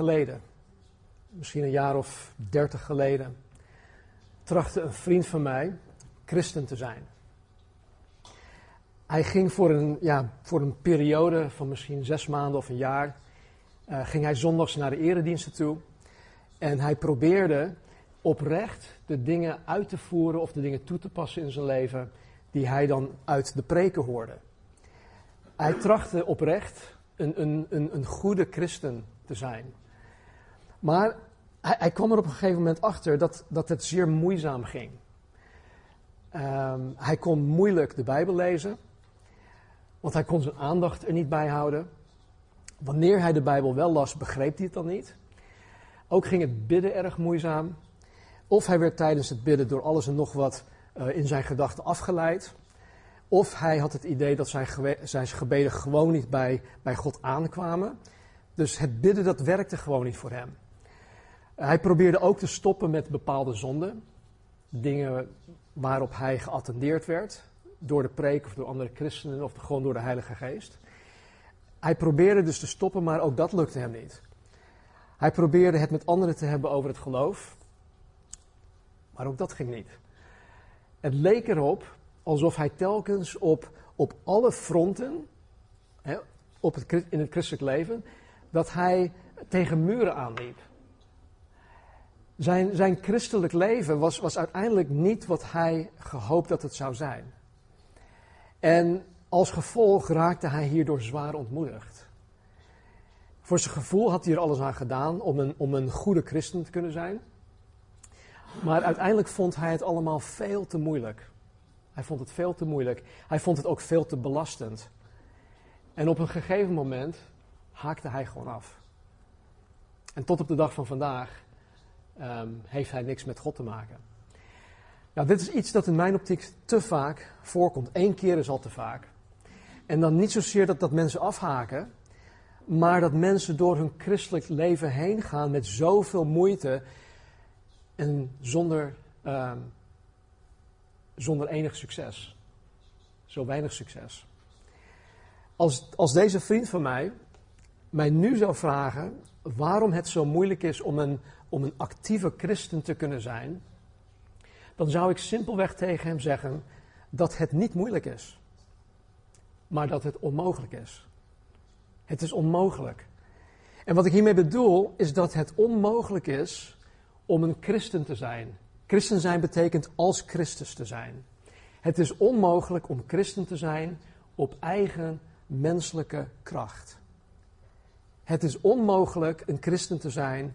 geleden, misschien een jaar of dertig geleden, trachtte een vriend van mij christen te zijn. Hij ging voor een, ja, voor een periode van misschien zes maanden of een jaar, uh, ging hij zondags naar de erediensten toe. En hij probeerde oprecht de dingen uit te voeren of de dingen toe te passen in zijn leven die hij dan uit de preken hoorde. Hij trachtte oprecht een, een, een, een goede christen te zijn. Maar hij, hij, kwam er op een gegeven moment achter dat, dat het zeer moeizaam ging. Um, hij kon moeilijk de Bijbel lezen, want hij kon zijn aandacht er niet bij houden. Wanneer hij de Bijbel wel las, begreep hij het dan niet. Ook ging het bidden erg moeizaam. Of hij werd tijdens het bidden door alles en nog wat uh, in zijn gedachten afgeleid. Of hij had het idee dat zijn, zijn gebeden gewoon niet bij, bij God aankwamen. Dus het bidden dat werkte gewoon niet voor hem. Hij probeerde ook te stoppen met bepaalde zonden. Dingen waarop hij geattendeerd werd. Door de preek of door andere christenen of gewoon door de Heilige Geest. Hij probeerde dus te stoppen, maar ook dat lukte hem niet. Hij probeerde het met anderen te hebben over het geloof. Maar ook dat ging niet. Het leek erop alsof hij telkens op, op alle fronten, hè, op het, in het christelijk leven, dat hij tegen muren aanliep. Zijn, zijn christelijk leven was, was uiteindelijk niet wat hij gehoopt dat het zou zijn. En als gevolg raakte hij hierdoor zwaar ontmoedigd. Voor zijn gevoel had hij er alles aan gedaan om een, om een goede christen te kunnen zijn. Maar uiteindelijk vond hij het allemaal veel te moeilijk. Hij vond het veel te moeilijk. Hij vond het ook veel te belastend. En op een gegeven moment haakte hij gewoon af. En tot op de dag van vandaag um, heeft hij niks met God te maken. Nou, dit is iets dat in mijn optiek te vaak voorkomt. Eén keer is al te vaak. En dan niet zozeer dat, dat mensen afhaken, maar dat mensen door hun christelijk leven heen gaan met zoveel moeite en zonder, uh, zonder enig succes. Zo weinig succes. Als, als deze vriend van mij mij nu zou vragen waarom het zo moeilijk is om een, om een actieve christen te kunnen zijn, dan zou ik simpelweg tegen hem zeggen dat het niet moeilijk is, maar dat het onmogelijk is. Het is onmogelijk. En wat ik hiermee bedoel is dat het onmogelijk is om een christen te zijn. Christen zijn betekent als Christus te zijn. Het is onmogelijk om christen te zijn op eigen menselijke kracht. Het is onmogelijk een christen te zijn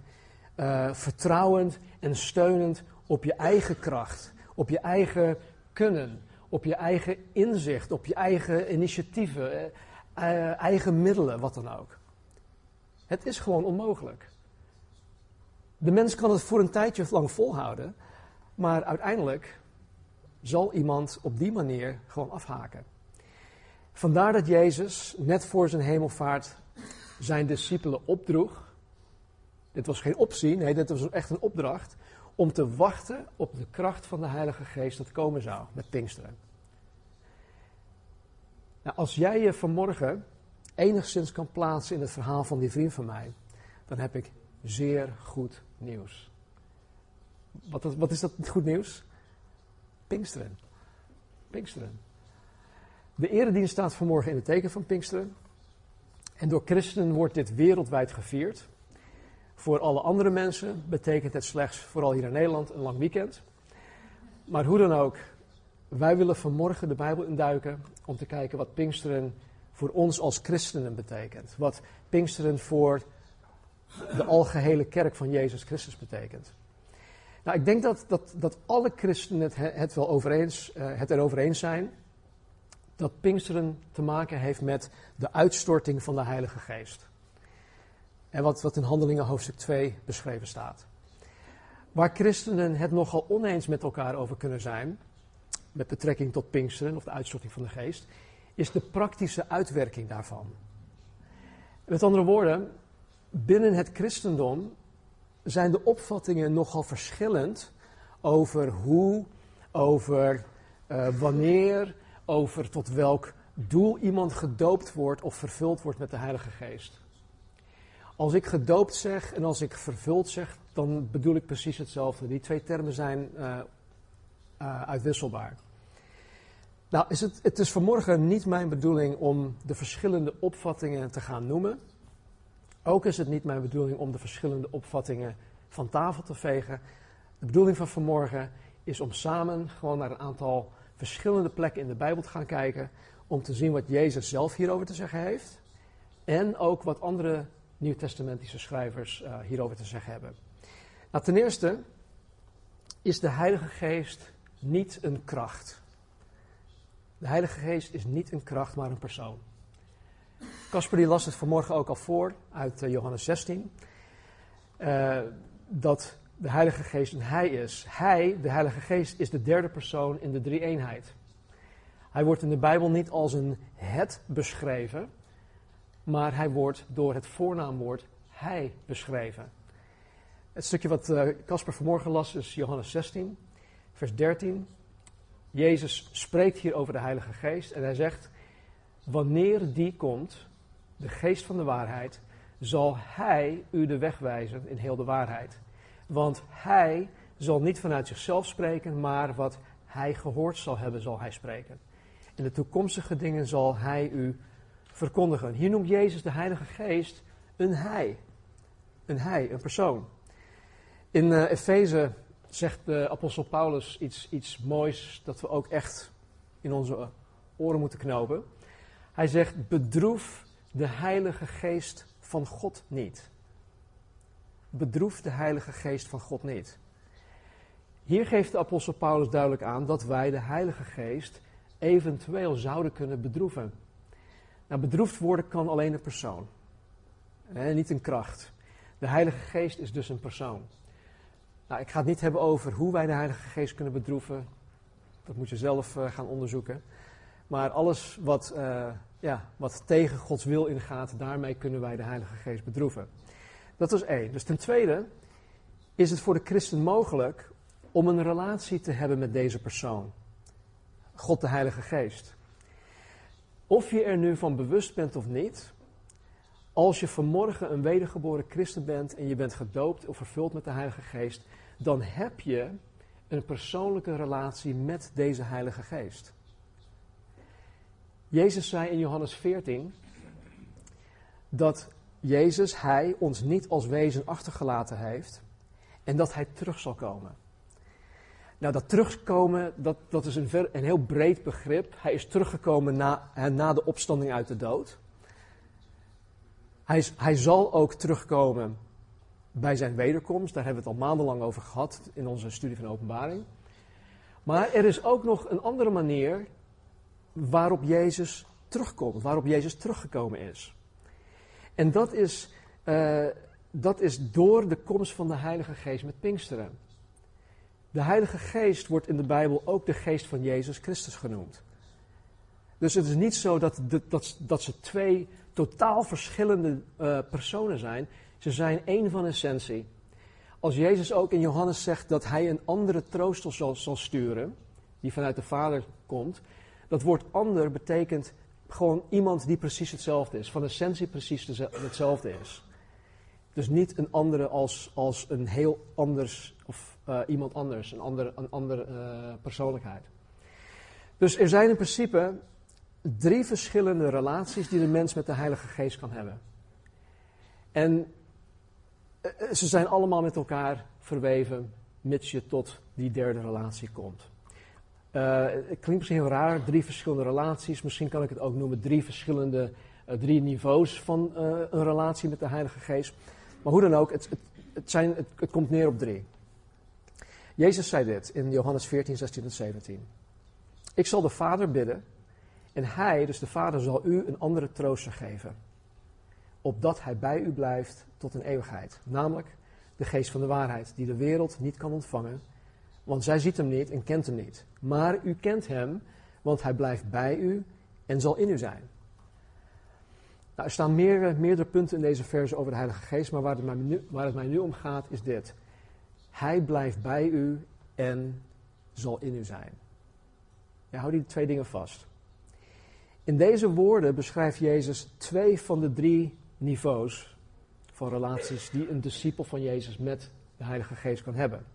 uh, vertrouwend en steunend op je eigen kracht, op je eigen kunnen, op je eigen inzicht, op je eigen initiatieven, uh, uh, eigen middelen, wat dan ook. Het is gewoon onmogelijk. De mens kan het voor een tijdje lang volhouden, maar uiteindelijk zal iemand op die manier gewoon afhaken. Vandaar dat Jezus net voor zijn hemelvaart zijn discipelen opdroeg. Dit was geen optie, nee, dit was echt een opdracht. Om te wachten op de kracht van de Heilige Geest dat komen zou met Pinksteren. Nou, als jij je vanmorgen enigszins kan plaatsen in het verhaal van die vriend van mij, dan heb ik zeer goed nieuws. Wat, wat is dat goed nieuws? Pinksteren. Pinksteren. De eredienst staat vanmorgen in het teken van Pinksteren. En door christenen wordt dit wereldwijd gevierd. Voor alle andere mensen betekent het slechts, vooral hier in Nederland, een lang weekend. Maar hoe dan ook, wij willen vanmorgen de Bijbel induiken om te kijken wat Pinksteren voor ons als christenen betekent. Wat Pinksteren voor de algehele kerk van Jezus Christus betekent. Nou, ik denk dat, dat, dat alle christenen het, het wel over eens, uh, het erover eens zijn dat Pinksteren te maken heeft met de uitstorting van de Heilige Geest. En wat, wat in Handelingen hoofdstuk 2 beschreven staat. Waar christenen het nogal oneens met elkaar over kunnen zijn, met betrekking tot Pinksteren of de uitstorting van de Geest, is de praktische uitwerking daarvan. Met andere woorden, binnen het christendom zijn de opvattingen nogal verschillend over hoe, over uh, wanneer, over tot welk doel iemand gedoopt wordt of vervuld wordt met de Heilige Geest. Als ik gedoopt zeg en als ik vervuld zeg, dan bedoel ik precies hetzelfde. Die twee termen zijn uh, uh, uitwisselbaar. Nou, is het, het is vanmorgen niet mijn bedoeling om de verschillende opvattingen te gaan noemen. Ook is het niet mijn bedoeling om de verschillende opvattingen van tafel te vegen. De bedoeling van vanmorgen is om samen gewoon naar een aantal verschillende plekken in de Bijbel te gaan kijken. Om te zien wat Jezus zelf hierover te zeggen heeft. En ook wat andere Nieuwtestamentische schrijvers uh, hierover te zeggen hebben. Nou, ten eerste is de Heilige Geest niet een kracht. De Heilige Geest is niet een kracht, maar een persoon. Casper las het vanmorgen ook al voor uit uh, Johannes 16. Uh, dat de Heilige Geest een Hij is. Hij, de Heilige Geest, is de derde persoon in de drie-eenheid. Hij wordt in de Bijbel niet als een het beschreven, maar hij wordt door het voornaamwoord Hij beschreven. Het stukje wat Casper uh, vanmorgen las is Johannes 16, vers 13. Jezus spreekt hier over de Heilige Geest en hij zegt: Wanneer die komt, de Geest van de waarheid, zal Hij u de weg wijzen in heel de waarheid. Want Hij zal niet vanuit zichzelf spreken, maar wat Hij gehoord zal hebben, zal Hij spreken. En de toekomstige dingen zal Hij u verkondigen. Hier noemt Jezus de Heilige Geest een Hij. Een Hij, een persoon. In uh, Efeze zegt de apostel Paulus iets, iets moois dat we ook echt in onze oren moeten knopen. Hij zegt, bedroef de Heilige Geest van God niet. Bedroef de Heilige Geest van God niet. Hier geeft de apostel Paulus duidelijk aan dat wij de Heilige Geest eventueel zouden kunnen bedroeven. Nou, bedroefd worden kan alleen een persoon, niet een kracht. De Heilige Geest is dus een persoon. Nou, ik ga het niet hebben over hoe wij de Heilige Geest kunnen bedroeven. Dat moet je zelf uh, gaan onderzoeken. Maar alles wat, uh, ja, wat tegen Gods wil ingaat, daarmee kunnen wij de Heilige Geest bedroeven. Dat is één. Dus ten tweede is het voor de christen mogelijk om een relatie te hebben met deze persoon. God de Heilige Geest. Of je er nu van bewust bent of niet, als je vanmorgen een wedergeboren christen bent en je bent gedoopt of vervuld met de Heilige Geest, dan heb je een persoonlijke relatie met deze Heilige Geest. Jezus zei in Johannes 14 dat Jezus, Hij, ons niet als wezen achtergelaten heeft en dat Hij terug zal komen. Nou, dat terugkomen, dat, dat is een, heel breed begrip. Hij is teruggekomen na, na de opstanding uit de dood. Hij, is, hij zal ook terugkomen bij zijn wederkomst. Daar hebben we het al maandenlang over gehad in onze studie van openbaring. Maar er is ook nog een andere manier waarop Jezus terugkomt, waarop Jezus teruggekomen is. En dat is, uh, dat is door de komst van de Heilige Geest met Pinksteren. De Heilige Geest wordt in de Bijbel ook de Geest van Jezus Christus genoemd. Dus het is niet zo dat, dat, dat ze twee totaal verschillende uh, personen zijn. Ze zijn één van essentie. Als Jezus ook in Johannes zegt dat hij een andere trooster zal, zal sturen, die vanuit de Vader komt, dat woord ander betekent gewoon iemand die precies hetzelfde is, van essentie precies hetzelfde is. Dus niet een andere als, als een heel anders, uh, iemand anders, een andere, een andere uh, persoonlijkheid. Dus er zijn in principe drie verschillende relaties die de mens met de Heilige Geest kan hebben. En eh, ze zijn allemaal met elkaar verweven, mits je tot die derde relatie komt. Het klinkt misschien heel raar, drie verschillende relaties. Misschien kan ik het ook noemen drie verschillende, drie niveaus van een relatie met de Heilige Geest. Maar hoe dan ook, het, het, het, zijn, het komt neer op drie. Jezus zei dit in Johannes 14, 16 en 17. Ik zal de Vader bidden en Hij, dus de Vader, zal u een andere trooster geven. Opdat Hij bij u blijft tot een eeuwigheid. Namelijk de geest van de waarheid, die de wereld niet kan ontvangen want zij ziet hem niet en kent hem niet. Maar u kent hem, want hij blijft bij u en zal in u zijn. Nou, er staan meer, meerdere punten in deze verse over de Heilige Geest, maar waar het, mij nu, waar het mij nu om gaat is dit. Hij blijft bij u en zal in u zijn. Ja, hou die twee dingen vast. In deze woorden beschrijft Jezus twee van de drie niveaus van relaties die een discipel van Jezus met de Heilige Geest kan hebben.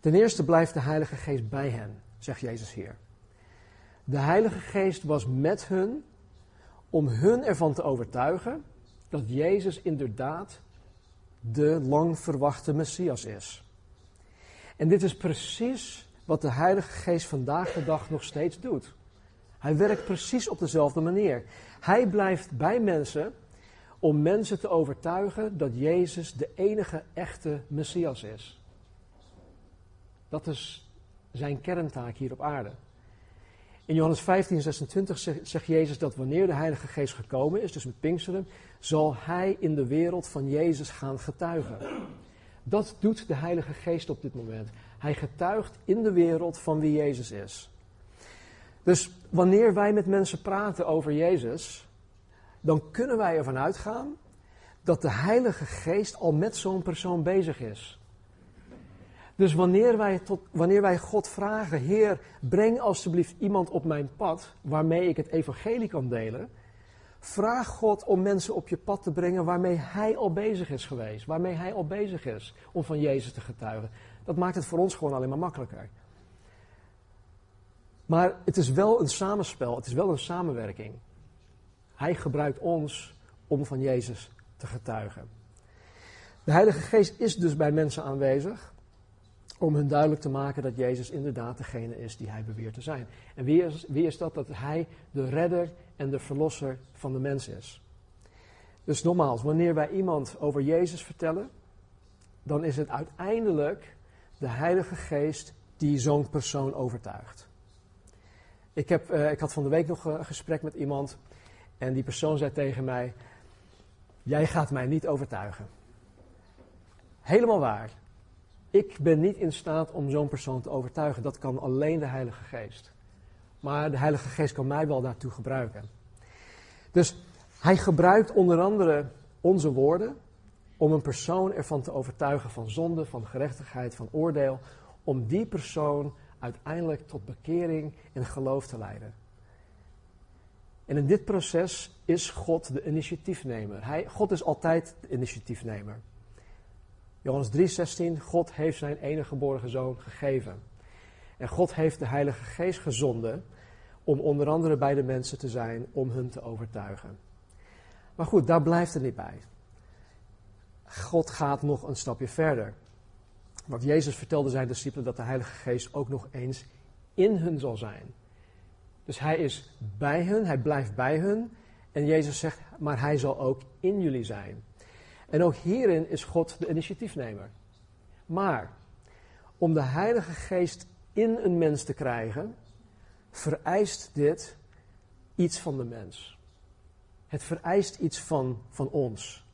Ten eerste blijft de Heilige Geest bij hen, zegt Jezus hier. De Heilige Geest was met hun om hun ervan te overtuigen dat Jezus inderdaad de lang verwachte Messias is. En dit is precies wat de Heilige Geest vandaag de dag nog steeds doet. Hij werkt precies op dezelfde manier. Hij blijft bij mensen om mensen te overtuigen dat Jezus de enige echte Messias is. Dat is zijn kerntaak hier op aarde. In Johannes 15, 26 zegt Jezus dat wanneer de Heilige Geest gekomen is, dus met Pinksteren, zal Hij in de wereld van Jezus gaan getuigen. Dat doet de Heilige Geest op dit moment. Hij getuigt in de wereld van wie Jezus is. Dus wanneer wij met mensen praten over Jezus, dan kunnen wij ervan uitgaan dat de Heilige Geest al met zo'n persoon bezig is. Dus wanneer wij, tot, wanneer wij God vragen, Heer, breng alstublieft iemand op mijn pad waarmee ik het evangelie kan delen, vraag God om mensen op je pad te brengen waarmee Hij al bezig is geweest, waarmee Hij al bezig is om van Jezus te getuigen. Dat maakt het voor ons gewoon alleen maar makkelijker. Maar het is wel een samenspel, het is wel een samenwerking. Hij gebruikt ons om van Jezus te getuigen. De Heilige Geest is dus bij mensen aanwezig om hun duidelijk te maken dat Jezus inderdaad degene is die hij beweert te zijn. En wie is, wie is dat? Dat hij de redder en de verlosser van de mens is. Dus nogmaals, wanneer wij iemand over Jezus vertellen, dan is het uiteindelijk de Heilige Geest die zo'n persoon overtuigt. Ik, heb, uh, ik had van de week nog een gesprek met iemand en die persoon zei tegen mij: Jij gaat mij niet overtuigen. Helemaal waar. Ik ben niet in staat om zo'n persoon te overtuigen. Dat kan alleen de Heilige Geest. Maar de Heilige Geest kan mij wel daartoe gebruiken. Dus hij gebruikt onder andere onze woorden om een persoon ervan te overtuigen van zonde, van gerechtigheid, van oordeel. Om die persoon uiteindelijk tot bekering en geloof te leiden. En in dit proces is God de initiatiefnemer. Hij, God is altijd de initiatiefnemer. Johannes 3:16, God heeft zijn enige geboren zoon gegeven. En God heeft de Heilige Geest gezonden om onder andere bij de mensen te zijn, om hun te overtuigen. Maar goed, daar blijft het niet bij. God gaat nog een stapje verder. Want Jezus vertelde zijn discipelen dat de Heilige Geest ook nog eens in hun zal zijn. Dus hij is bij hun, hij blijft bij hun. En Jezus zegt, maar hij zal ook in jullie zijn. En ook hierin is God de initiatiefnemer. Maar om de Heilige Geest in een mens te krijgen, vereist dit iets van de mens. Het vereist iets van, van ons.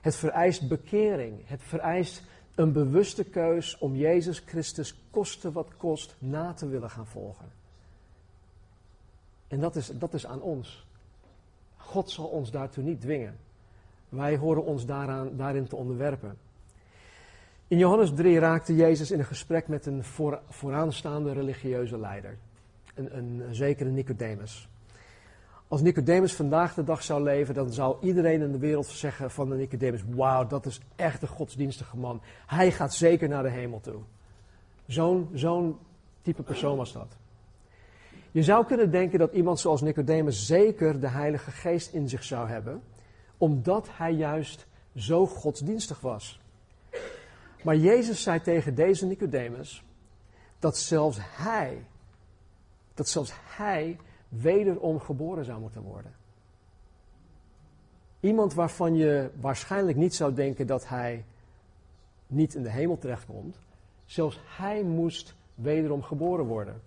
Het vereist bekering. Het vereist een bewuste keus om Jezus Christus koste wat kost na te willen gaan volgen. En dat is, dat is aan ons. God zal ons daartoe niet dwingen. Wij horen ons daaraan, daarin te onderwerpen. In Johannes 3 raakte Jezus in een gesprek met een vooraanstaande religieuze leider. Een, een, zekere Nicodemus. Als Nicodemus vandaag de dag zou leven, dan zou iedereen in de wereld zeggen van de Nicodemus: Wauw, dat is echt een godsdienstige man. Hij gaat zeker naar de hemel toe. Zo'n zo'n type persoon was dat. Je zou kunnen denken dat iemand zoals Nicodemus zeker de Heilige Geest in zich zou hebben omdat hij juist zo godsdienstig was. Maar Jezus zei tegen deze Nicodemus dat zelfs hij, dat zelfs hij wederom geboren zou moeten worden. Iemand waarvan je waarschijnlijk niet zou denken dat hij niet in de hemel terechtkomt, zelfs hij moest wederom geboren worden.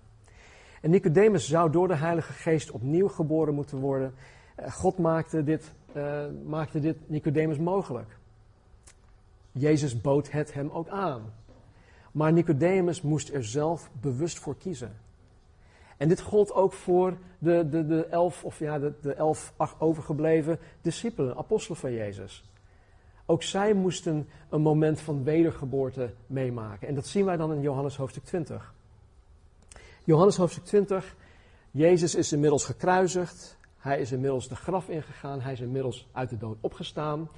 En Nicodemus zou door de Heilige Geest opnieuw geboren moeten worden. Eh, God maakte dit uh, maakte dit Nicodemus mogelijk. Jezus bood het hem ook aan. Maar Nicodemus moest er zelf bewust voor kiezen. En dit gold ook voor de, de, de elf, of ja, de, de elf overgebleven discipelen, apostelen van Jezus. Ook zij moesten een moment van wedergeboorte meemaken. En dat zien wij dan in Johannes hoofdstuk 20. Johannes hoofdstuk 20. Jezus is inmiddels gekruisigd. Hij is inmiddels de graf ingegaan. Hij is inmiddels uit de dood opgestaan.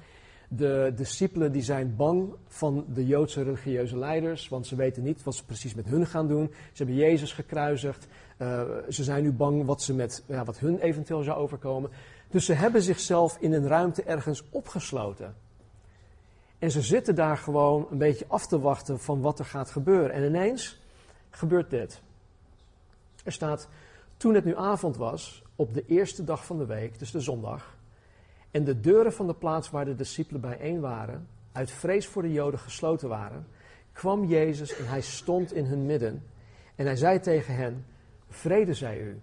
De discipelen die zijn bang van de Joodse religieuze leiders, want ze weten niet wat ze precies met hun gaan doen. Ze hebben Jezus gekruisigd. Uh, ze zijn nu bang wat, ze met, ja, wat hun eventueel zou overkomen. Dus ze hebben zichzelf in een ruimte ergens opgesloten. En ze zitten daar gewoon een beetje af te wachten van wat er gaat gebeuren. En ineens gebeurt dit. Er staat, toen het nu avond was, op de eerste dag van de week, dus de zondag, en de deuren van de plaats waar de discipelen bijeen waren, uit vrees voor de Joden gesloten waren, kwam Jezus en hij stond in hun midden. En hij zei tegen hen: Vrede zij u.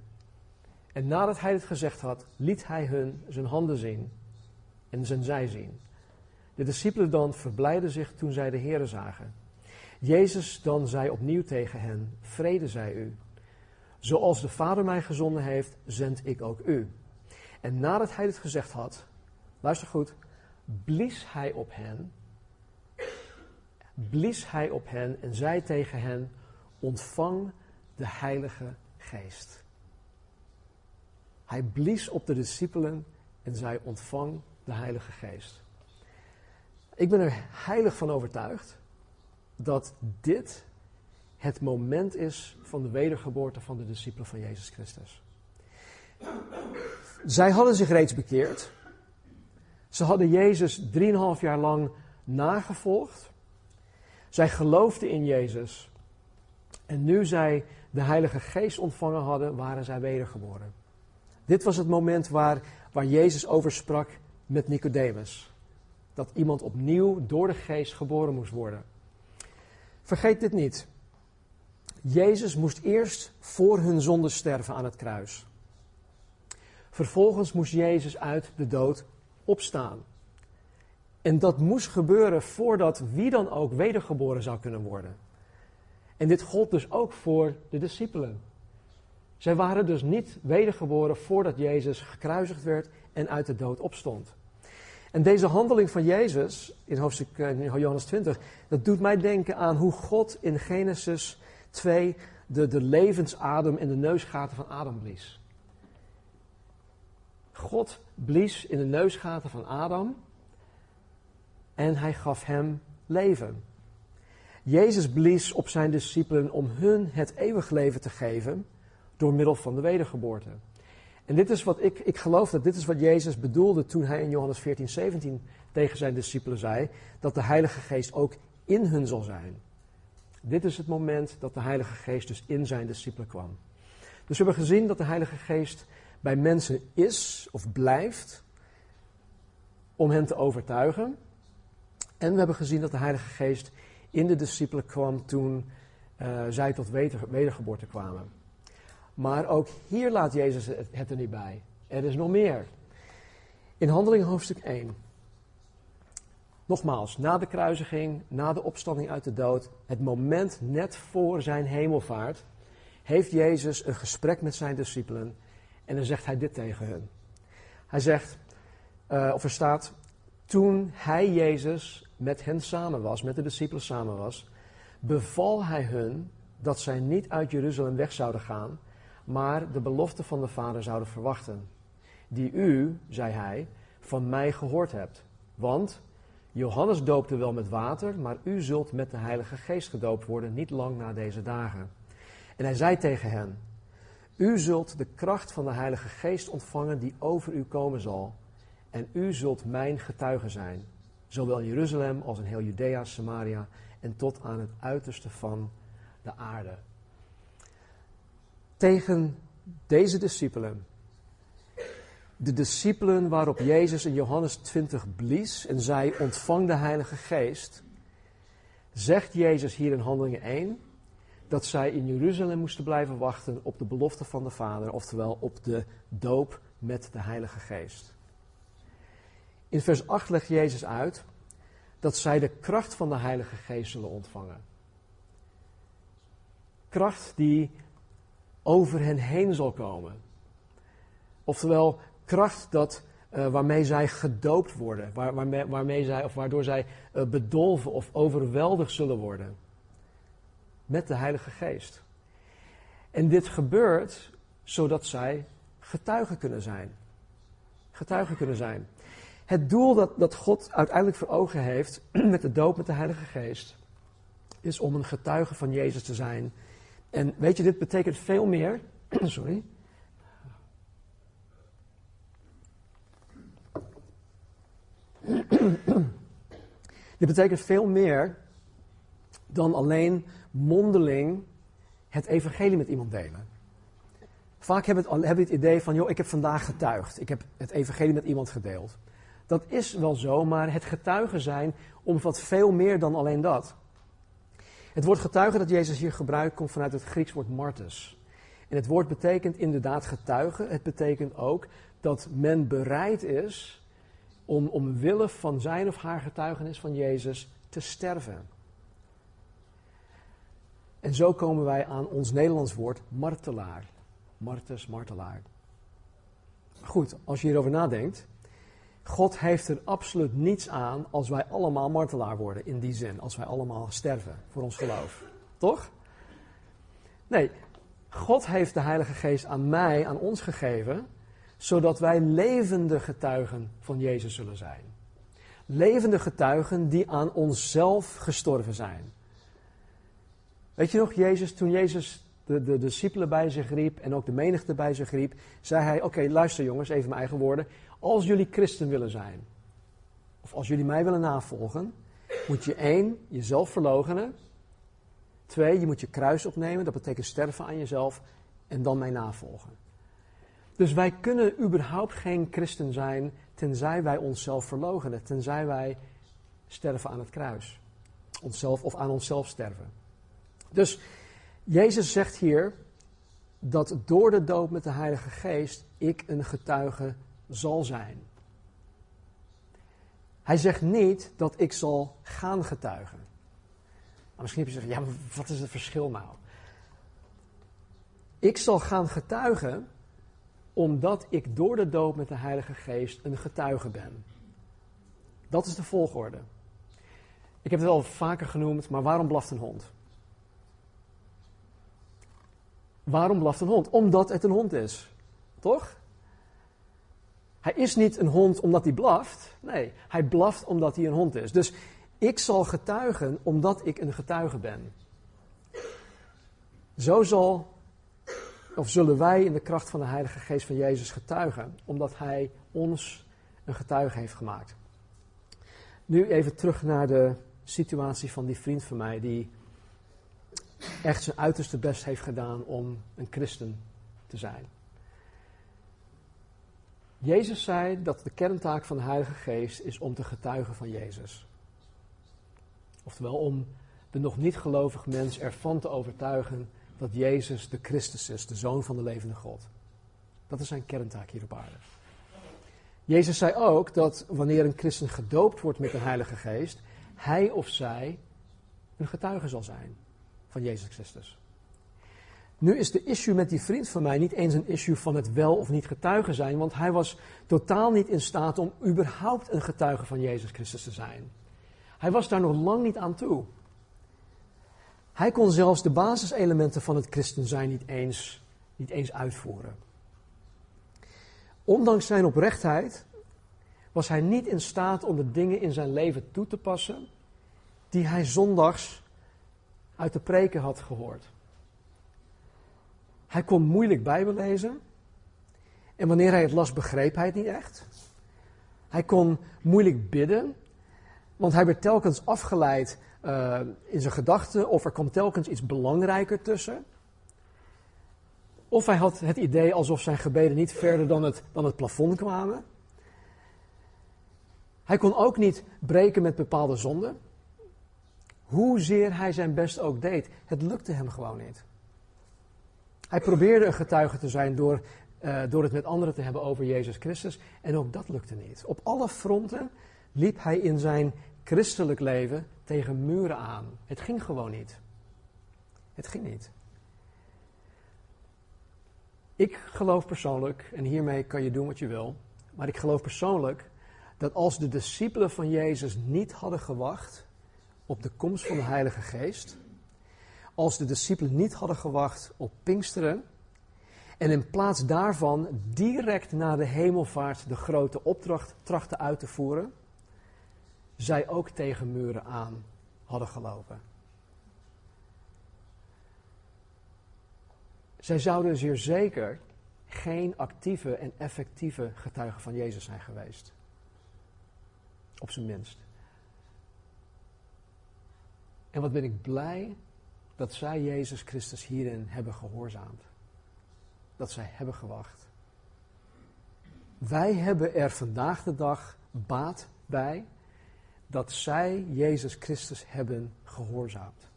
En nadat hij het gezegd had, liet hij hun zijn handen zien en zijn zij zien. De discipelen dan verblijden zich toen zij de Heeren zagen. Jezus dan zei opnieuw tegen hen: Vrede zij u. Zoals de Vader mij gezonden heeft, zend ik ook u. En nadat hij dit gezegd had, luister goed, blies hij op hen, blies hij op hen en zei tegen hen, ontvang de Heilige Geest. Hij blies op de discipelen en zei, ontvang de Heilige Geest. Ik ben er heilig van overtuigd dat dit het moment is van de wedergeboorte van de discipelen van Jezus Christus. Zij hadden zich reeds bekeerd. Ze hadden Jezus 3,5 jaar lang nagevolgd. Zij geloofden in Jezus. En nu zij de Heilige Geest ontvangen hadden, waren zij wedergeboren. Dit was het moment waar, waar Jezus over sprak met Nicodemus. Dat iemand opnieuw door de Geest geboren moest worden. Vergeet dit niet. Jezus moest eerst voor hun zonde sterven aan het kruis. Vervolgens moest Jezus uit de dood opstaan. En dat moest gebeuren voordat wie dan ook wedergeboren zou kunnen worden. En dit gold dus ook voor de discipelen. Zij waren dus niet wedergeboren voordat Jezus gekruisigd werd en uit de dood opstond. En deze handeling van Jezus in hoofdstuk in Johannes 20, dat doet mij denken aan hoe God in Genesis 2 de, de levensadem in de neusgaten van Adam blies. God blies in de neusgaten van Adam en hij gaf hem leven. Jezus blies op zijn discipelen om hun het eeuwig leven te geven door middel van de wedergeboorte. En dit is wat ik, ik geloof dat dit is wat Jezus bedoelde toen hij in Johannes 14, 17 tegen zijn discipelen zei, dat de Heilige Geest ook in hun zal zijn. Dit is het moment dat de Heilige Geest dus in zijn discipelen kwam. Dus we hebben gezien dat de Heilige Geest bij mensen is of blijft om hen te overtuigen. En we hebben gezien dat de Heilige Geest in de discipelen kwam toen uh, zij tot wedergeboorte kwamen. Maar ook hier laat Jezus het er niet bij. Er is nog meer. In Handeling hoofdstuk 1. Nogmaals, na de kruisiging, na de opstanding uit de dood, het moment net voor zijn hemelvaart, heeft Jezus een gesprek met zijn discipelen en dan zegt hij dit tegen hen. Hij zegt, uh, of er staat, toen hij Jezus met hen samen was, met de discipelen samen was, beval hij hun dat zij niet uit Jeruzalem weg zouden gaan, maar de belofte van de Vader zouden verwachten. Die u, zei hij, van mij gehoord hebt. Want Johannes doopte wel met water, maar u zult met de Heilige Geest gedoopt worden, niet lang na deze dagen. En hij zei tegen hen: U zult de kracht van de Heilige Geest ontvangen die over u komen zal. En u zult mijn getuige zijn, zowel in Jeruzalem als in heel Judea, Samaria en tot aan het uiterste van de aarde tegen deze discipelen. De discipelen waarop Jezus in Johannes 20 blies en zei: Ontvang de Heilige Geest. Zegt Jezus hier in Handelingen 1 dat zij in Jeruzalem moesten blijven wachten op de belofte van de Vader, oftewel op de doop met de Heilige Geest. In vers 8 legt Jezus uit dat zij de kracht van de Heilige Geest zullen ontvangen. Kracht die over hen heen zal komen. Oftewel, kracht dat, uh, waarmee zij gedoopt worden, waar, waarmee, waarmee zij, of waardoor zij uh, bedolven of overweldigd zullen worden. Met de Heilige Geest. En dit gebeurt zodat zij getuigen kunnen zijn. Getuigen kunnen zijn. Het doel dat, dat God uiteindelijk voor ogen heeft met de doop met de Heilige Geest, is om een getuige van Jezus te zijn. En weet je, dit betekent veel meer. Sorry. Dit betekent veel meer dan alleen mondeling het evangelie met iemand delen. Vaak hebben we het, het idee van, joh, ik heb vandaag getuigd. Ik heb het evangelie met iemand gedeeld. Dat is wel zo, maar het getuigen zijn omvat veel meer dan alleen dat. Het woord getuigen dat Jezus hier gebruikt komt vanuit het Grieks woord martus. En het woord betekent inderdaad getuigen. Het betekent ook dat men bereid is om omwille van zijn of haar getuigenis van Jezus te sterven. En zo komen wij aan ons Nederlands woord martelaar. Martus, martelaar. Goed, als je hierover nadenkt. God heeft er absoluut niets aan als wij allemaal martelaar worden in die zin. Als wij allemaal sterven voor ons geloof. Toch? Nee, God heeft de Heilige Geest aan mij, aan ons gegeven, zodat wij levende getuigen van Jezus zullen zijn. Levende getuigen die aan onszelf gestorven zijn. Weet je nog, Jezus, toen Jezus de, de, discipelen bij zich riep en ook de menigte bij zich riep, zei hij: Oké, luister jongens, even mijn eigen woorden. Als jullie christen willen zijn, of als jullie mij willen navolgen, moet je één, jezelf verloochenen. Twee, je moet je kruis opnemen, dat betekent sterven aan jezelf en dan mij navolgen. Dus wij kunnen überhaupt geen christen zijn tenzij wij onszelf verloochenen, tenzij wij sterven aan het kruis. Onszelf of aan onszelf sterven. Dus Jezus zegt hier dat door de doop met de Heilige Geest ik een getuige zal zijn. Hij zegt niet dat ik zal gaan getuigen. Maar misschien heb je gezegd, ja, maar wat is het verschil nou? Ik zal gaan getuigen omdat ik door de doop met de Heilige Geest een getuige ben. Dat is de volgorde. Ik heb het al vaker genoemd, maar waarom blaft een hond? Waarom blaft een hond? Omdat het een hond is. Toch? Hij is niet een hond omdat hij blaft. Nee, hij blaft omdat hij een hond is. Dus ik zal getuigen omdat ik een getuige ben. Zo zal, of zullen wij in de kracht van de Heilige Geest van Jezus getuigen, omdat Hij ons een getuige heeft gemaakt. Nu even terug naar de situatie van die vriend van mij die echt zijn uiterste best heeft gedaan om een christen te zijn. Jezus zei dat de kerntaak van de Heilige Geest is om te getuigen van Jezus. Oftewel om de nog niet gelovige mens ervan te overtuigen dat Jezus de Christus is, de Zoon van de levende God. Dat is zijn kerntaak hier op aarde. Jezus zei ook dat wanneer een christen gedoopt wordt met de Heilige Geest, hij of zij een getuige zal zijn van Jezus Christus. Nu is de issue met die vriend van mij niet eens een issue van het wel of niet getuige zijn, want hij was totaal niet in staat om überhaupt een getuige van Jezus Christus te zijn. Hij was daar nog lang niet aan toe. Hij kon zelfs de basiselementen van het christen zijn niet eens, niet eens uitvoeren. Ondanks zijn oprechtheid was hij niet in staat om de dingen in zijn leven toe te passen die hij zondags uit de preken had gehoord. Hij kon moeilijk Bijbel lezen. En wanneer hij het las, begreep hij het niet echt. Hij kon moeilijk bidden, want hij werd telkens afgeleid uh, in zijn gedachten, of er kwam telkens iets belangrijker tussen. Of hij had het idee alsof zijn gebeden niet verder dan het, dan het plafond kwamen. Hij kon ook niet breken met bepaalde zonden. Hoezeer hij zijn best ook deed, het lukte hem gewoon niet. Hij probeerde een getuige te zijn door, uh, door het met anderen te hebben over Jezus Christus. En ook dat lukte niet. Op alle fronten liep hij in zijn christelijk leven tegen muren aan. Het ging gewoon niet. Het ging niet. Ik geloof persoonlijk, en hiermee kan je doen wat je wil, maar ik geloof persoonlijk dat als de discipelen van Jezus niet hadden gewacht op de komst van de Heilige Geest, als de discipelen niet hadden gewacht op Pinksteren En in plaats daarvan direct na de hemelvaart de grote opdracht trachten uit te voeren, zij ook tegen muren aan hadden gelopen. Zij zouden zeer zeker geen actieve en effectieve getuigen van Jezus zijn geweest. Op zijn minst. En wat ben ik blij dat zij Jezus Christus hierin hebben gehoorzaamd. Dat zij hebben gewacht. Wij hebben er vandaag de dag baat bij dat zij Jezus Christus hebben gehoorzaamd.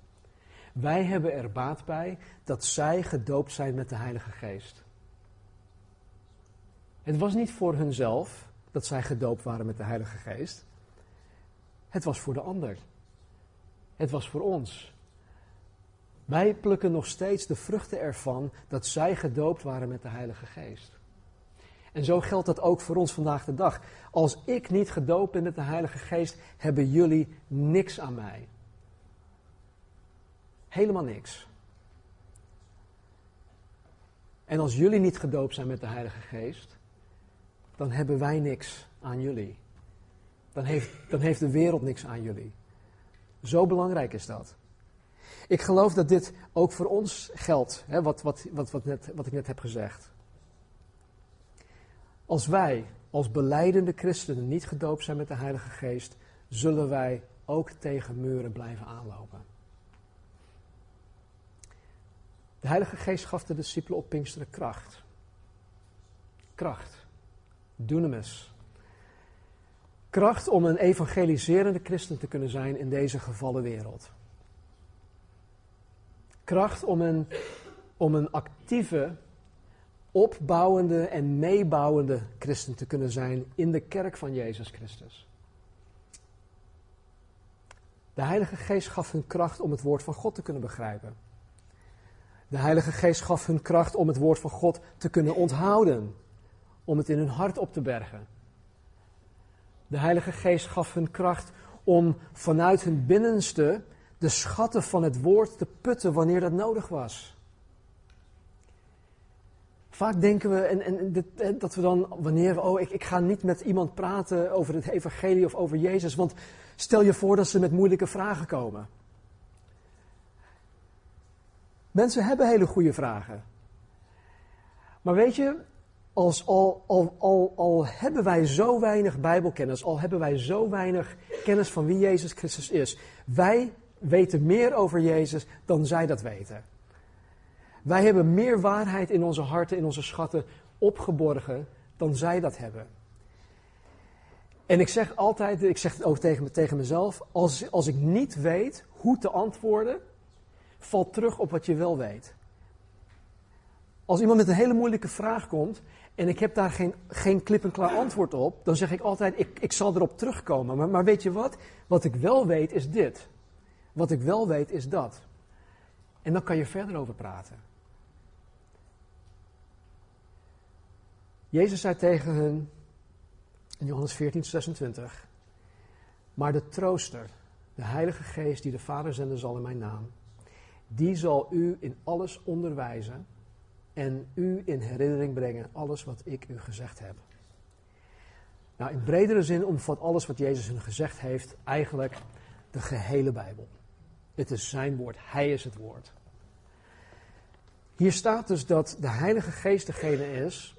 Wij hebben er baat bij dat zij gedoopt zijn met de Heilige Geest. Het was niet voor hunzelf dat zij gedoopt waren met de Heilige Geest. Het was voor de ander. Het was voor ons. Wij plukken nog steeds de vruchten ervan dat zij gedoopt waren met de Heilige Geest. En zo geldt dat ook voor ons vandaag de dag. Als ik niet gedoopt ben met de Heilige Geest, hebben jullie niks aan mij. Helemaal niks. En als jullie niet gedoopt zijn met de Heilige Geest, dan hebben wij niks aan jullie. Dan heeft, dan heeft de wereld niks aan jullie. Zo belangrijk is dat. Ik geloof dat dit ook voor ons geldt, hè, wat, wat, wat, wat, net, wat ik net heb gezegd. Als wij als beleidende christenen niet gedoopt zijn met de Heilige Geest, zullen wij ook tegen muren blijven aanlopen. De Heilige Geest gaf de discipelen op Pinksteren kracht. Kracht. Dunamis. Kracht om een evangeliserende christen te kunnen zijn in deze gevallen wereld. Kracht om een, om een actieve, opbouwende en meebouwende christen te kunnen zijn in de kerk van Jezus Christus. De Heilige Geest gaf hun kracht om het woord van God te kunnen begrijpen. De Heilige Geest gaf hun kracht om het woord van God te kunnen onthouden, om het in hun hart op te bergen. De Heilige Geest gaf hun kracht om vanuit hun binnenste de schatten van het woord te putten wanneer dat nodig was. Vaak denken we en, en, dat we dan, wanneer we, oh, ik, ik ga niet met iemand praten over het evangelie of over Jezus, want stel je voor dat ze met moeilijke vragen komen. Mensen hebben hele goede vragen. Maar weet je, als al, al, al, al hebben wij zo weinig Bijbelkennis, al hebben wij zo weinig kennis van wie Jezus Christus is, wij weten meer over Jezus dan zij dat weten. Wij hebben meer waarheid in onze harten, in onze schatten opgeborgen dan zij dat hebben. En ik zeg altijd, ik zeg het ook tegen, tegen mezelf, als, als ik niet weet hoe te antwoorden, val terug op wat je wel weet. Als iemand met een hele moeilijke vraag komt en ik heb daar geen, geen klip en klaar antwoord op, dan zeg ik altijd, ik, ik zal erop terugkomen. Maar, maar weet je wat? Wat ik wel weet is dit. Wat ik wel weet is dat. En dan kan je verder over praten. Jezus zei tegen hen in Johannes 14, 26. Maar de trooster, de Heilige Geest die de Vader zenden zal in mijn naam, die zal u in alles onderwijzen en u in herinnering brengen alles wat ik u gezegd heb. Nou, in bredere zin omvat alles wat Jezus hun gezegd heeft eigenlijk de gehele Bijbel. Het is zijn woord, hij is het woord. Hier staat dus dat de Heilige Geest degene is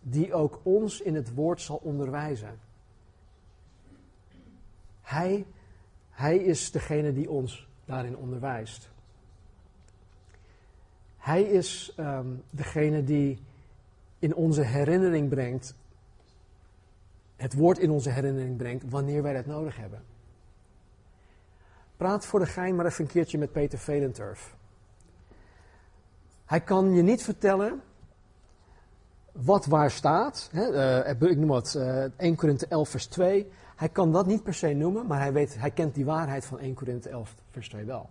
die ook ons in het woord zal onderwijzen. Hij, hij is degene die ons daarin onderwijst. Hij is um, degene die in onze herinnering brengt, het woord in onze herinnering brengt, wanneer wij dat nodig hebben. Praat voor de gein maar even een keertje met Peter Velenturf. Hij kan je niet vertellen wat waar staat. Hè, uh, ik noem wat uh, 1 Korinthe 11 vers 2. Hij kan dat niet per se noemen, maar hij, weet, hij kent die waarheid van 1 Korinthe 11 vers 2 wel.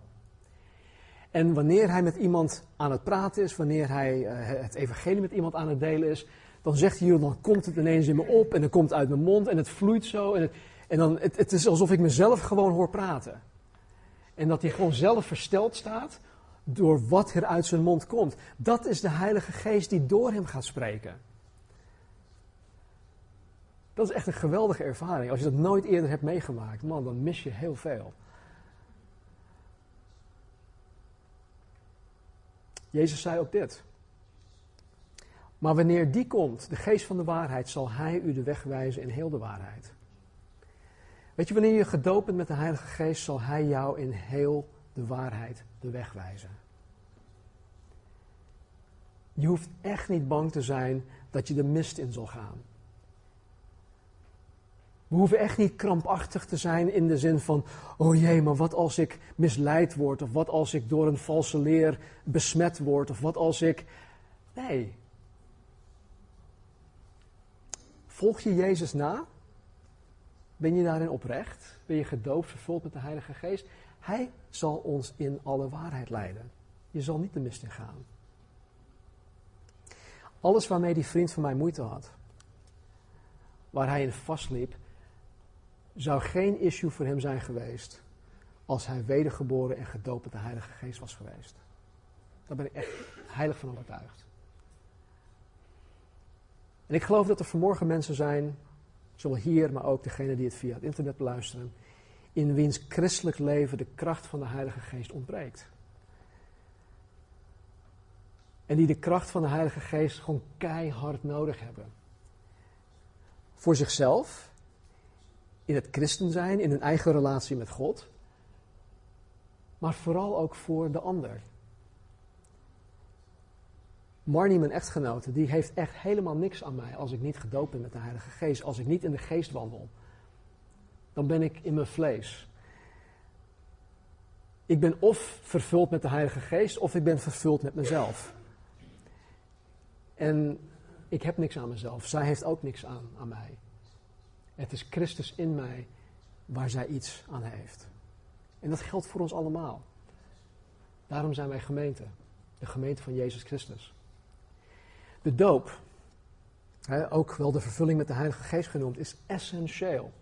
En wanneer hij met iemand aan het praten is, wanneer hij uh, het evangelie met iemand aan het delen is, dan zegt hij, dan komt het ineens in me op en dan komt uit mijn mond en het vloeit zo. En, het, en dan, het, het is alsof ik mezelf gewoon hoor praten. En dat hij gewoon zelf versteld staat door wat er uit zijn mond komt. Dat is de Heilige Geest die door hem gaat spreken. Dat is echt een geweldige ervaring. Als je dat nooit eerder hebt meegemaakt, man, dan mis je heel veel. Jezus zei ook dit. Maar wanneer die komt, de geest van de waarheid, zal hij u de weg wijzen in heel de waarheid. Weet je, wanneer je gedoopt bent met de Heilige Geest, zal hij jou in heel de waarheid de weg wijzen. Je hoeft echt niet bang te zijn dat je de mist in zal gaan. We hoeven echt niet krampachtig te zijn in de zin van, oh jee, maar wat als ik misleid word, of wat als ik door een valse leer besmet word, of wat als ik. Nee. Volg je Jezus na? Ben je daarin oprecht? Ben je gedoopt, vervuld met de Heilige Geest? Hij zal ons in alle waarheid leiden. Je zal niet de mist in gaan. Alles waarmee die vriend van mij moeite had, waar hij in vastliep, zou geen issue voor hem zijn geweest als hij wedergeboren en gedoopt met de Heilige Geest was geweest. Daar ben ik echt heilig van overtuigd. En ik geloof dat er vanmorgen mensen zijn, zowel hier, maar ook degene die het via het internet beluisteren, in wiens christelijk leven de kracht van de Heilige Geest ontbreekt. En die de kracht van de Heilige Geest gewoon keihard nodig hebben. Voor zichzelf, in het christen zijn, in hun eigen relatie met God, maar vooral ook voor de ander. Marnie, mijn echtgenote, die heeft echt helemaal niks aan mij als ik niet gedoopt ben met de Heilige Geest, als ik niet in de geest wandel. Dan ben ik in mijn vlees. Ik ben of vervuld met de Heilige Geest, of ik ben vervuld met mezelf. En ik heb niks aan mezelf. Zij heeft ook niks aan, aan mij. Het is Christus in mij waar zij iets aan heeft. En dat geldt voor ons allemaal. Daarom zijn wij gemeente. De gemeente van Jezus Christus. De doop, ook wel de vervulling met de Heilige Geest genoemd, is essentieel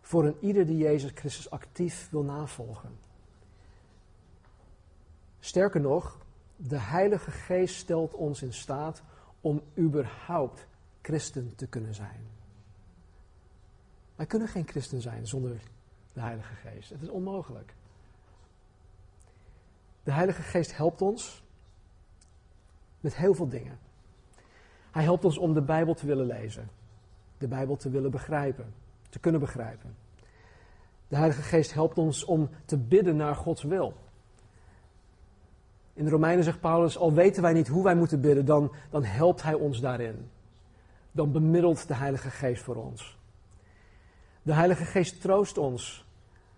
voor een ieder die Jezus Christus actief wil navolgen. Sterker nog, de Heilige Geest stelt ons in staat om überhaupt christen te kunnen zijn. Wij kunnen geen christen zijn zonder de Heilige Geest. Het is onmogelijk. De Heilige Geest helpt ons met heel veel dingen. Hij helpt ons om de Bijbel te willen lezen, de Bijbel te willen begrijpen, te kunnen begrijpen. De Heilige Geest helpt ons om te bidden naar Gods wil. In de Romeinen zegt Paulus, al weten wij niet hoe wij moeten bidden, dan, dan helpt Hij ons daarin. Dan bemiddelt de Heilige Geest voor ons. De Heilige Geest troost ons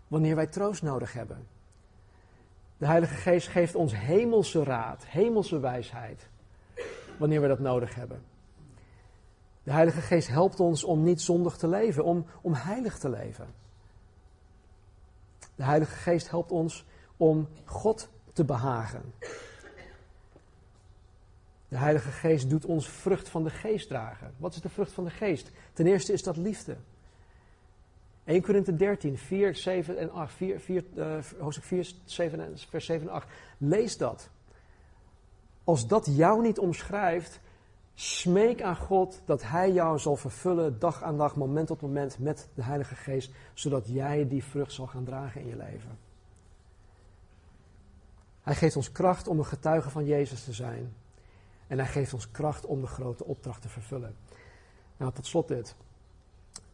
wanneer wij troost nodig hebben. De Heilige Geest geeft ons hemelse raad, hemelse wijsheid, wanneer we dat nodig hebben. De Heilige Geest helpt ons om niet zondig te leven, om, om heilig te leven. De Heilige Geest helpt ons om God te behagen. De Heilige Geest doet ons vrucht van de geest dragen. Wat is de vrucht van de geest? Ten eerste is dat liefde. 1 Korinthe 13, 4, 7 en 8. 4, 4, uh, hoofdstuk 4, 7, vers 7 en 8. Lees dat. Als dat jou niet omschrijft, smeek aan God dat Hij jou zal vervullen dag aan dag, moment tot moment met de Heilige Geest, zodat jij die vrucht zal gaan dragen in je leven. Hij geeft ons kracht om een getuige van Jezus te zijn. En hij geeft ons kracht om de grote opdracht te vervullen. Nou, tot slot dit.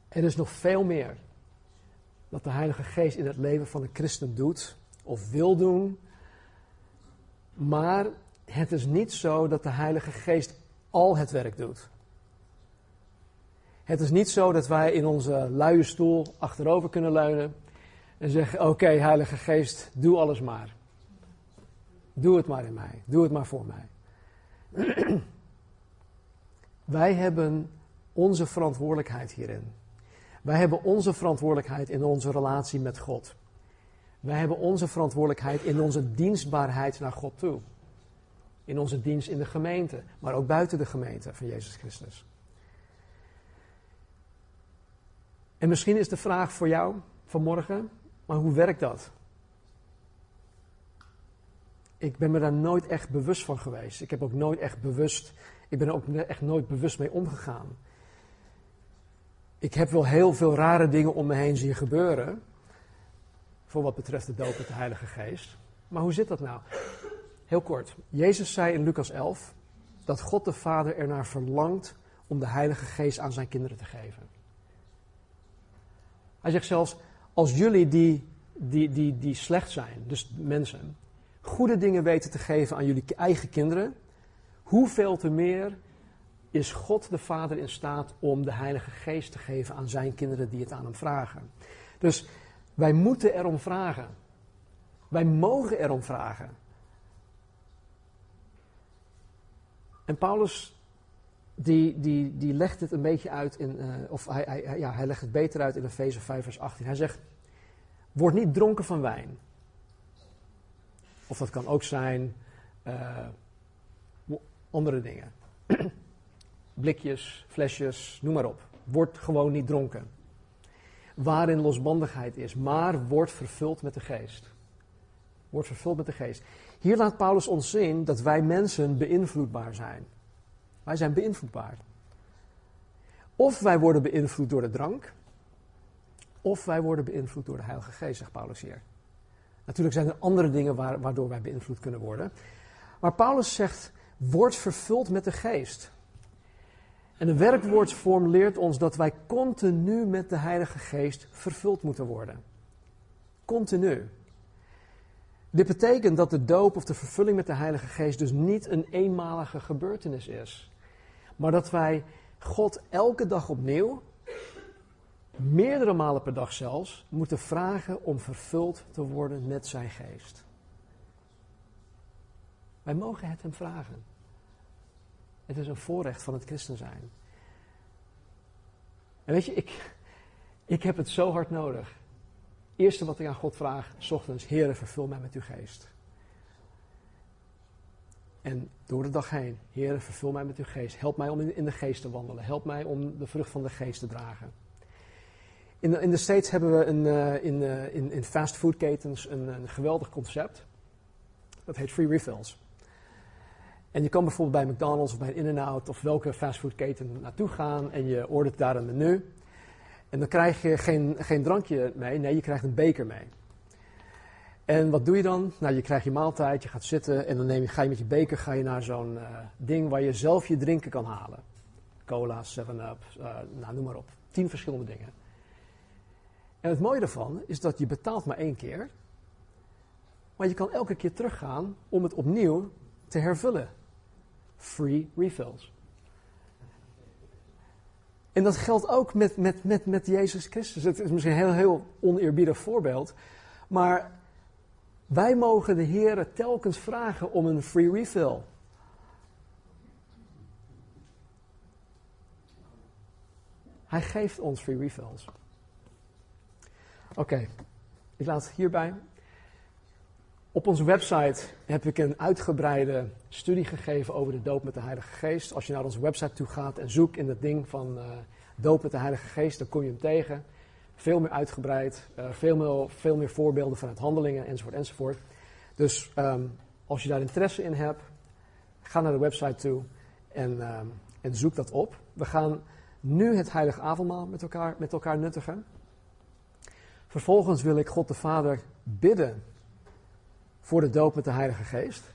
Er is nog veel meer dat de Heilige Geest in het leven van een christen doet of wil doen. Maar het is niet zo dat de Heilige Geest al het werk doet. Het is niet zo dat wij in onze luie stoel achterover kunnen leunen en zeggen: Oké, Heilige Geest, doe alles maar. Doe het maar in mij. Doe het maar voor mij. Wij hebben onze verantwoordelijkheid hierin. Wij hebben onze verantwoordelijkheid in onze relatie met God. Wij hebben onze verantwoordelijkheid in onze dienstbaarheid naar God toe. In onze dienst in de gemeente, maar ook buiten de gemeente van Jezus Christus. En misschien is de vraag voor jou vanmorgen, maar hoe werkt dat? ik ben me daar nooit echt bewust van geweest. Ik heb ook nooit echt bewust, ik ben er ook echt nooit bewust mee omgegaan. Ik heb wel heel veel rare dingen om me heen zien gebeuren. Voor wat betreft de doop met de Heilige Geest. Maar hoe zit dat nou? Heel kort. Jezus zei in Lucas 11 dat God de Vader ernaar verlangt om de Heilige Geest aan zijn kinderen te geven. Hij zegt zelfs, als jullie die, die, die, die slecht zijn, dus mensen, goede dingen weten te geven aan jullie eigen kinderen, hoeveel te meer is God de Vader in staat om de Heilige Geest te geven aan zijn kinderen die het aan hem vragen. Dus wij moeten erom vragen. Wij mogen erom vragen. En Paulus, die, die, die legt het een beetje uit in, uh, of hij, hij, ja, hij legt het beter uit in Efeze 5 vers 18. Hij zegt, word niet dronken van wijn. Of dat kan ook zijn uh, andere dingen. Blikjes, flesjes, noem maar op. Word gewoon niet dronken. Waarin losbandigheid is, maar word vervuld met de geest. Word vervuld met de geest. Hier laat Paulus ons zien dat wij mensen beïnvloedbaar zijn. Wij zijn beïnvloedbaar. Of wij worden beïnvloed door de drank, of wij worden beïnvloed door de Heilige Geest, zegt Paulus hier. Natuurlijk zijn er andere dingen waardoor wij beïnvloed kunnen worden. Maar Paulus zegt, word vervuld met de geest. En de werkwoordsvorm leert ons dat wij continu met de Heilige Geest vervuld moeten worden. Continu. Dit betekent dat de doop of de vervulling met de Heilige Geest dus niet een eenmalige gebeurtenis is. Maar dat wij God elke dag opnieuw, meerdere malen per dag zelfs, moeten vragen om vervuld te worden met zijn geest. Wij mogen het hem vragen. Het is een voorrecht van het christen zijn. En weet je, ik, ik heb het zo hard nodig. Eerste wat ik aan God vraag, s ochtends, Heere, vervul mij met uw geest. En door de dag heen, Heere, vervul mij met uw geest. Help mij om in de geest te wandelen. Help mij om de vrucht van de geest te dragen. In de, in de States hebben we een, uh, in, uh, in, in fastfoodketens een, een geweldig concept. Dat heet free refills. En je kan bijvoorbeeld bij McDonald's of bij In-N-Out of welke fastfoodketen naartoe gaan en je ordert daar een menu. En dan krijg je geen, geen drankje mee, nee, je krijgt een beker mee. En wat doe je dan? Nou, je krijgt je maaltijd, je gaat zitten en dan neem je, ga je met je beker ga je naar zo'n uh, ding waar je zelf je drinken kan halen. Cola, 7-Up, uh, nou noem maar op. Tien verschillende dingen. En het mooie daarvan is dat je betaalt maar één keer. Maar je kan elke keer teruggaan om het opnieuw te hervullen free refills. En dat geldt ook met, met, met, met Jezus Christus. Het is misschien een heel, heel oneerbiedig voorbeeld. Maar wij mogen de Heer telkens vragen om een free refill. Hij geeft ons free refills. Oké, ik laat het hierbij. Op onze website heb ik een uitgebreide studie gegeven over de doop met de Heilige Geest. Als je naar onze website toe gaat en zoekt in dat ding van uh, doop met de Heilige Geest, dan kom je hem tegen. Veel meer uitgebreid, uh, veel, meer, veel meer voorbeelden vanuit handelingen enzovoort enzovoort. Dus um, als je daar interesse in hebt, ga naar de website toe en, um, en zoek dat op. We gaan nu het Heilige Avondmaal met elkaar, met elkaar nuttigen. Vervolgens wil ik God de Vader bidden voor de doop met de Heilige Geest.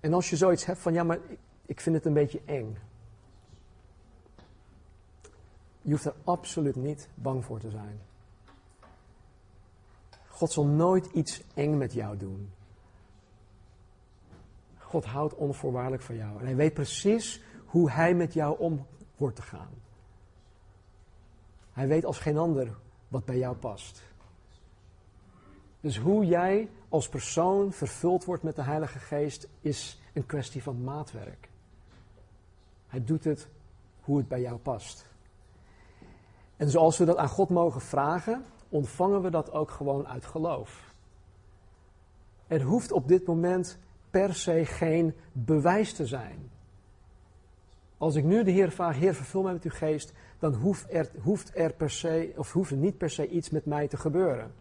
En als je zoiets hebt van ja, maar ik vind het een beetje eng. Je hoeft er absoluut niet bang voor te zijn. God zal nooit iets eng met jou doen. God houdt onvoorwaardelijk van jou. En hij weet precies hoe hij met jou om wordt te gaan. Hij weet als geen ander wat bij jou past. Dus hoe jij als persoon vervuld wordt met de Heilige Geest is een kwestie van maatwerk. Hij doet het hoe het bij jou past. En zoals we dat aan God mogen vragen, ontvangen we dat ook gewoon uit geloof. Er hoeft op dit moment per se geen bewijs te zijn. Als ik nu de Heer vraag, Heer, vervul mij met uw geest, dan hoeft er, hoeft er per se, of hoeft er niet per se iets met mij te gebeuren.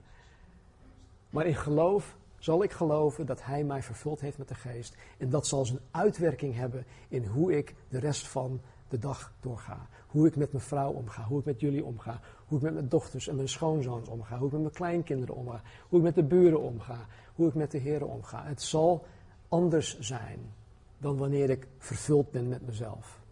Maar in geloof zal ik geloven dat Hij mij vervuld heeft met de geest. En dat zal zijn uitwerking hebben in hoe ik de rest van de dag doorga. Hoe ik met mijn vrouw omga, hoe ik met jullie omga, hoe ik met mijn dochters en mijn schoonzoons omga, hoe ik met mijn kleinkinderen omga, hoe ik met de buren omga, hoe ik met de heren omga. Het zal anders zijn dan wanneer ik vervuld ben met mezelf.